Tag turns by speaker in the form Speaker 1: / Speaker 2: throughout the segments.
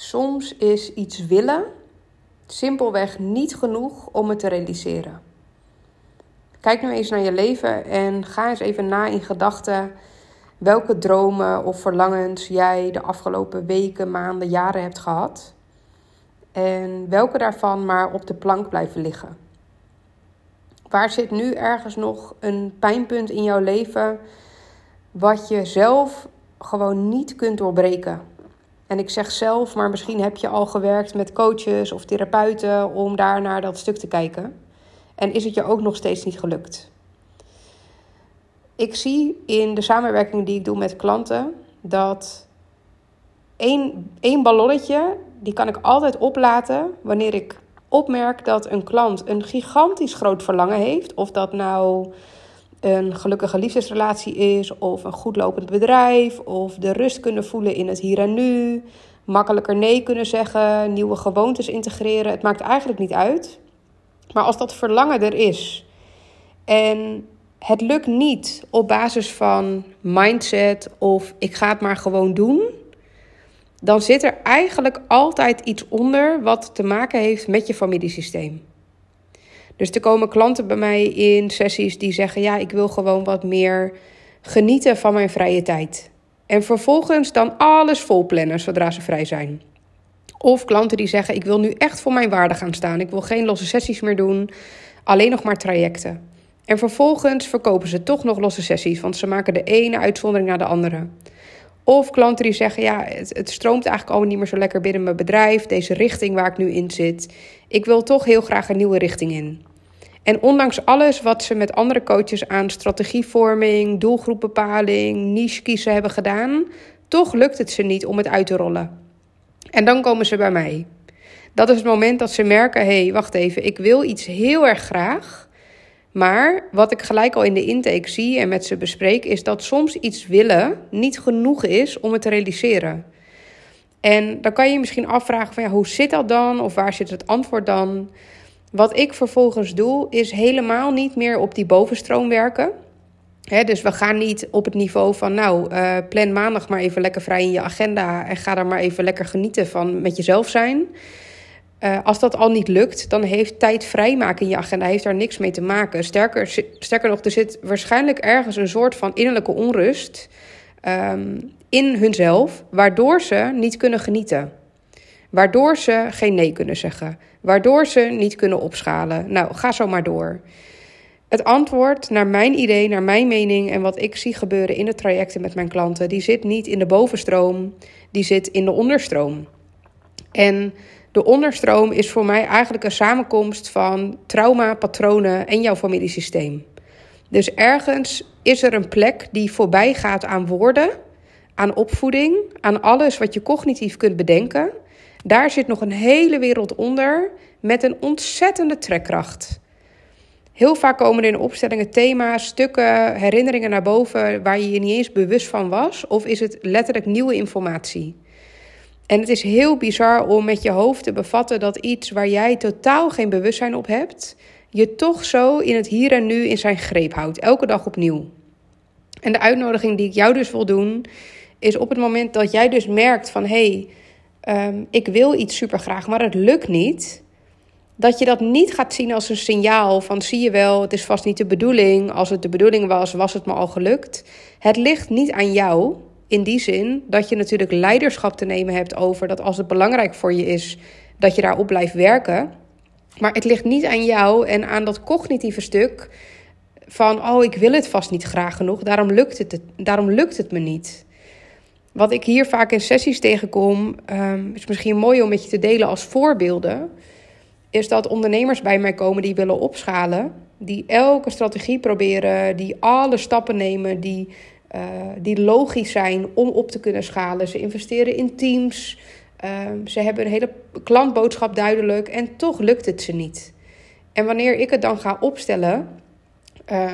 Speaker 1: Soms is iets willen simpelweg niet genoeg om het te realiseren. Kijk nu eens naar je leven en ga eens even na in gedachten welke dromen of verlangens jij de afgelopen weken, maanden, jaren hebt gehad. En welke daarvan maar op de plank blijven liggen. Waar zit nu ergens nog een pijnpunt in jouw leven wat je zelf gewoon niet kunt doorbreken? En ik zeg zelf, maar misschien heb je al gewerkt met coaches of therapeuten om daar naar dat stuk te kijken. En is het je ook nog steeds niet gelukt? Ik zie in de samenwerking die ik doe met klanten dat één, één ballonnetje, die kan ik altijd oplaten wanneer ik opmerk dat een klant een gigantisch groot verlangen heeft. Of dat nou een gelukkige liefdesrelatie is, of een goed lopend bedrijf, of de rust kunnen voelen in het hier en nu, makkelijker nee kunnen zeggen, nieuwe gewoontes integreren. Het maakt eigenlijk niet uit. Maar als dat verlangen er is en het lukt niet op basis van mindset of ik ga het maar gewoon doen, dan zit er eigenlijk altijd iets onder wat te maken heeft met je familiesysteem. Dus er komen klanten bij mij in sessies die zeggen: Ja, ik wil gewoon wat meer genieten van mijn vrije tijd. En vervolgens dan alles volplannen zodra ze vrij zijn. Of klanten die zeggen: Ik wil nu echt voor mijn waarde gaan staan. Ik wil geen losse sessies meer doen, alleen nog maar trajecten. En vervolgens verkopen ze toch nog losse sessies, want ze maken de ene uitzondering naar de andere. Of klanten die zeggen: Ja, het, het stroomt eigenlijk allemaal niet meer zo lekker binnen mijn bedrijf, deze richting waar ik nu in zit. Ik wil toch heel graag een nieuwe richting in. En ondanks alles wat ze met andere coaches aan strategievorming, doelgroepbepaling, niche kiezen hebben gedaan, toch lukt het ze niet om het uit te rollen. En dan komen ze bij mij. Dat is het moment dat ze merken: hé, hey, wacht even, ik wil iets heel erg graag. Maar wat ik gelijk al in de intake zie en met ze bespreek, is dat soms iets willen niet genoeg is om het te realiseren. En dan kan je je misschien afvragen: van, ja, hoe zit dat dan? Of waar zit het antwoord dan? Wat ik vervolgens doe, is helemaal niet meer op die bovenstroom werken. dus we gaan niet op het niveau van, nou, uh, plan maandag maar even lekker vrij in je agenda en ga daar maar even lekker genieten van met jezelf zijn. Uh, als dat al niet lukt, dan heeft tijd vrijmaken in je agenda heeft daar niks mee te maken. Sterker, sterker nog, er zit waarschijnlijk ergens een soort van innerlijke onrust um, in hunzelf, waardoor ze niet kunnen genieten. Waardoor ze geen nee kunnen zeggen. Waardoor ze niet kunnen opschalen. Nou, ga zo maar door. Het antwoord naar mijn idee, naar mijn mening en wat ik zie gebeuren in de trajecten met mijn klanten, die zit niet in de bovenstroom, die zit in de onderstroom. En de onderstroom is voor mij eigenlijk een samenkomst van trauma, patronen en jouw familiesysteem. Dus ergens is er een plek die voorbij gaat aan woorden, aan opvoeding, aan alles wat je cognitief kunt bedenken. Daar zit nog een hele wereld onder met een ontzettende trekkracht. Heel vaak komen er in opstellingen thema's, stukken, herinneringen naar boven waar je je niet eens bewust van was, of is het letterlijk nieuwe informatie? En het is heel bizar om met je hoofd te bevatten dat iets waar jij totaal geen bewustzijn op hebt, je toch zo in het hier en nu in zijn greep houdt, elke dag opnieuw. En de uitnodiging die ik jou dus wil doen, is op het moment dat jij dus merkt van hé, hey, Ehm, ik wil iets super graag, maar het lukt niet. Dat je dat niet gaat zien als een signaal van zie je wel, het is vast niet de bedoeling. Als het de bedoeling was, was het me al gelukt. Het ligt niet aan jou. In die zin dat je natuurlijk leiderschap te nemen hebt over dat als het belangrijk voor je is, dat je daarop blijft werken. Maar het ligt niet aan jou en aan dat cognitieve stuk van oh, ik wil het vast niet graag genoeg, daarom lukt het, daarom lukt het me niet. Wat ik hier vaak in sessies tegenkom, um, is misschien mooi om met je te delen als voorbeelden, is dat ondernemers bij mij komen die willen opschalen, die elke strategie proberen, die alle stappen nemen die, uh, die logisch zijn om op te kunnen schalen. Ze investeren in teams, um, ze hebben een hele klantboodschap duidelijk en toch lukt het ze niet. En wanneer ik het dan ga opstellen,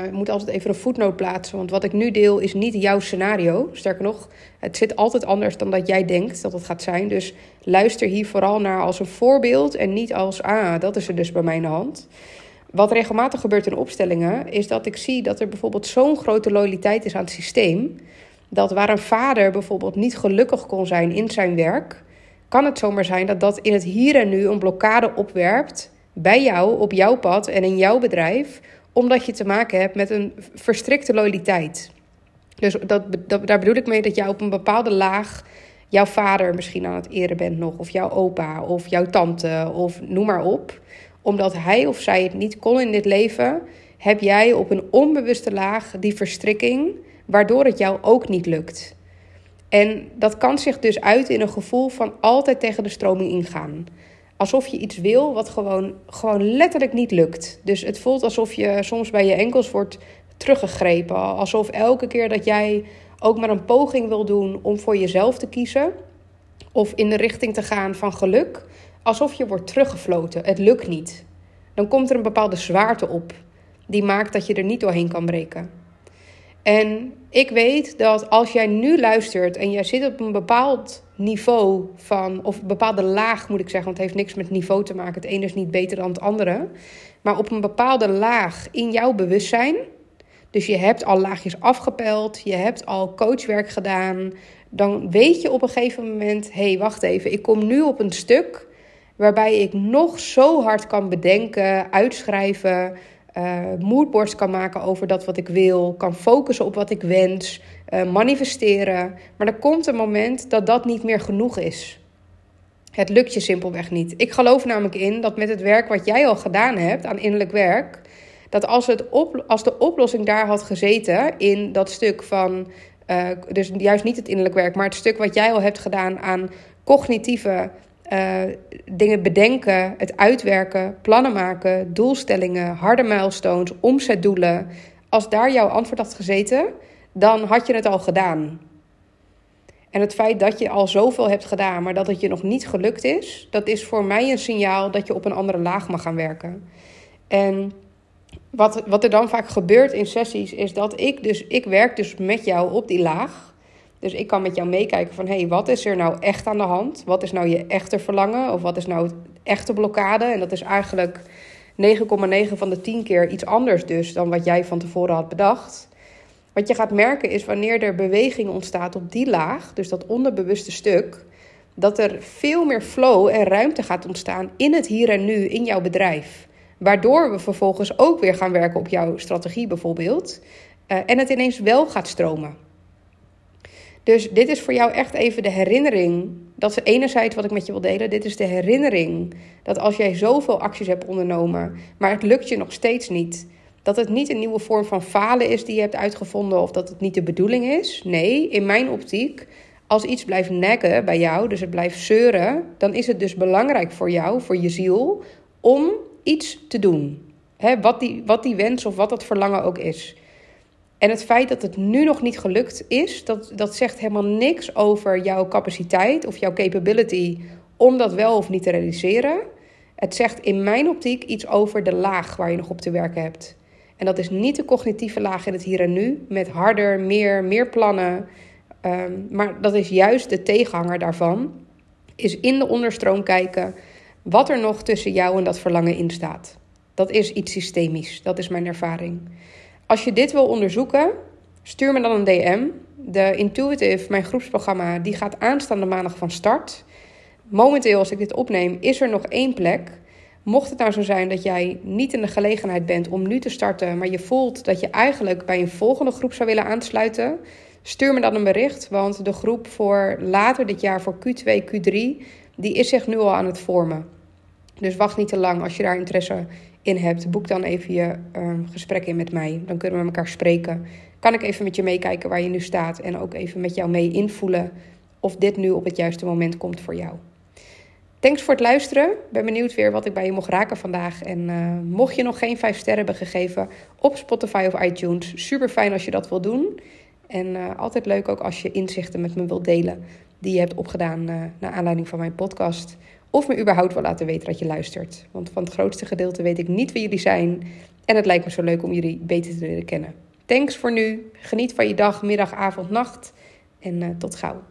Speaker 1: ik moet altijd even een voetnoot plaatsen, want wat ik nu deel is niet jouw scenario. Sterker nog, het zit altijd anders dan dat jij denkt dat het gaat zijn. Dus luister hier vooral naar als een voorbeeld en niet als, ah, dat is er dus bij mij in de hand. Wat regelmatig gebeurt in opstellingen, is dat ik zie dat er bijvoorbeeld zo'n grote loyaliteit is aan het systeem. Dat waar een vader bijvoorbeeld niet gelukkig kon zijn in zijn werk, kan het zomaar zijn dat dat in het hier en nu een blokkade opwerpt bij jou, op jouw pad en in jouw bedrijf, omdat je te maken hebt met een verstrikte loyaliteit. Dus dat, dat, daar bedoel ik mee dat jij op een bepaalde laag jouw vader misschien aan het eren bent nog, of jouw opa, of jouw tante, of noem maar op. Omdat hij of zij het niet kon in dit leven, heb jij op een onbewuste laag die verstrikking, waardoor het jou ook niet lukt. En dat kan zich dus uit in een gevoel van altijd tegen de stroming ingaan. Alsof je iets wil wat gewoon, gewoon letterlijk niet lukt. Dus het voelt alsof je soms bij je enkels wordt teruggegrepen. Alsof elke keer dat jij ook maar een poging wil doen om voor jezelf te kiezen. Of in de richting te gaan van geluk. Alsof je wordt teruggefloten. Het lukt niet. Dan komt er een bepaalde zwaarte op. Die maakt dat je er niet doorheen kan breken. En ik weet dat als jij nu luistert en jij zit op een bepaald niveau van, of een bepaalde laag moet ik zeggen, want het heeft niks met niveau te maken. Het ene is niet beter dan het andere. Maar op een bepaalde laag in jouw bewustzijn. Dus je hebt al laagjes afgepeld, je hebt al coachwerk gedaan. Dan weet je op een gegeven moment: hé, hey, wacht even, ik kom nu op een stuk waarbij ik nog zo hard kan bedenken, uitschrijven uh, moodboards kan maken over dat wat ik wil, kan focussen op wat ik wens, uh, manifesteren. Maar er komt een moment dat dat niet meer genoeg is. Het lukt je simpelweg niet. Ik geloof namelijk in dat met het werk wat jij al gedaan hebt aan innerlijk werk, dat als, het op, als de oplossing daar had gezeten in dat stuk van, uh, dus juist niet het innerlijk werk, maar het stuk wat jij al hebt gedaan aan cognitieve uh, dingen bedenken, het uitwerken, plannen maken, doelstellingen, harde milestones, omzetdoelen. Als daar jouw antwoord had gezeten, dan had je het al gedaan. En het feit dat je al zoveel hebt gedaan, maar dat het je nog niet gelukt is, dat is voor mij een signaal dat je op een andere laag mag gaan werken. En wat, wat er dan vaak gebeurt in sessies, is dat ik dus, ik werk dus met jou op die laag. Dus ik kan met jou meekijken van, hé, hey, wat is er nou echt aan de hand? Wat is nou je echte verlangen? Of wat is nou het echte blokkade? En dat is eigenlijk 9,9 van de 10 keer iets anders dus dan wat jij van tevoren had bedacht. Wat je gaat merken is wanneer er beweging ontstaat op die laag, dus dat onderbewuste stuk, dat er veel meer flow en ruimte gaat ontstaan in het hier en nu, in jouw bedrijf. Waardoor we vervolgens ook weer gaan werken op jouw strategie bijvoorbeeld. Uh, en het ineens wel gaat stromen. Dus dit is voor jou echt even de herinnering. Dat is enerzijds wat ik met je wil delen. Dit is de herinnering dat als jij zoveel acties hebt ondernomen, maar het lukt je nog steeds niet. Dat het niet een nieuwe vorm van falen is die je hebt uitgevonden of dat het niet de bedoeling is. Nee, in mijn optiek, als iets blijft neggen bij jou, dus het blijft zeuren, dan is het dus belangrijk voor jou, voor je ziel, om iets te doen. He, wat, die, wat die wens of wat dat verlangen ook is. En het feit dat het nu nog niet gelukt is, dat, dat zegt helemaal niks over jouw capaciteit of jouw capability om dat wel of niet te realiseren. Het zegt in mijn optiek iets over de laag waar je nog op te werken hebt. En dat is niet de cognitieve laag in het hier en nu, met harder, meer, meer plannen. Ehm, maar dat is juist de tegenhanger daarvan. Is in de onderstroom kijken wat er nog tussen jou en dat verlangen in staat. Dat is iets systemisch, dat is mijn ervaring. Als je dit wil onderzoeken, stuur me dan een DM. De Intuitive, mijn groepsprogramma, die gaat aanstaande maandag van start. Momenteel, als ik dit opneem, is er nog één plek. Mocht het nou zo zijn dat jij niet in de gelegenheid bent om nu te starten, maar je voelt dat je eigenlijk bij een volgende groep zou willen aansluiten, stuur me dan een bericht. Want de groep voor later dit jaar, voor Q2, Q3, die is zich nu al aan het vormen. Dus wacht niet te lang als je daar interesse in hebt, boek dan even je um, gesprek in met mij. Dan kunnen we met elkaar spreken. Kan ik even met je meekijken waar je nu staat en ook even met jou mee invoelen of dit nu op het juiste moment komt voor jou. Thanks voor het luisteren. Ben benieuwd weer wat ik bij je mocht raken vandaag. En uh, mocht je nog geen 5 sterren hebben gegeven op Spotify of iTunes, super fijn als je dat wil doen. En uh, altijd leuk ook als je inzichten met me wilt delen die je hebt opgedaan uh, naar aanleiding van mijn podcast. Of me überhaupt wel laten weten dat je luistert. Want van het grootste gedeelte weet ik niet wie jullie zijn. En het lijkt me zo leuk om jullie beter te leren kennen. Thanks voor nu. Geniet van je dag, middag, avond, nacht. En uh, tot gauw.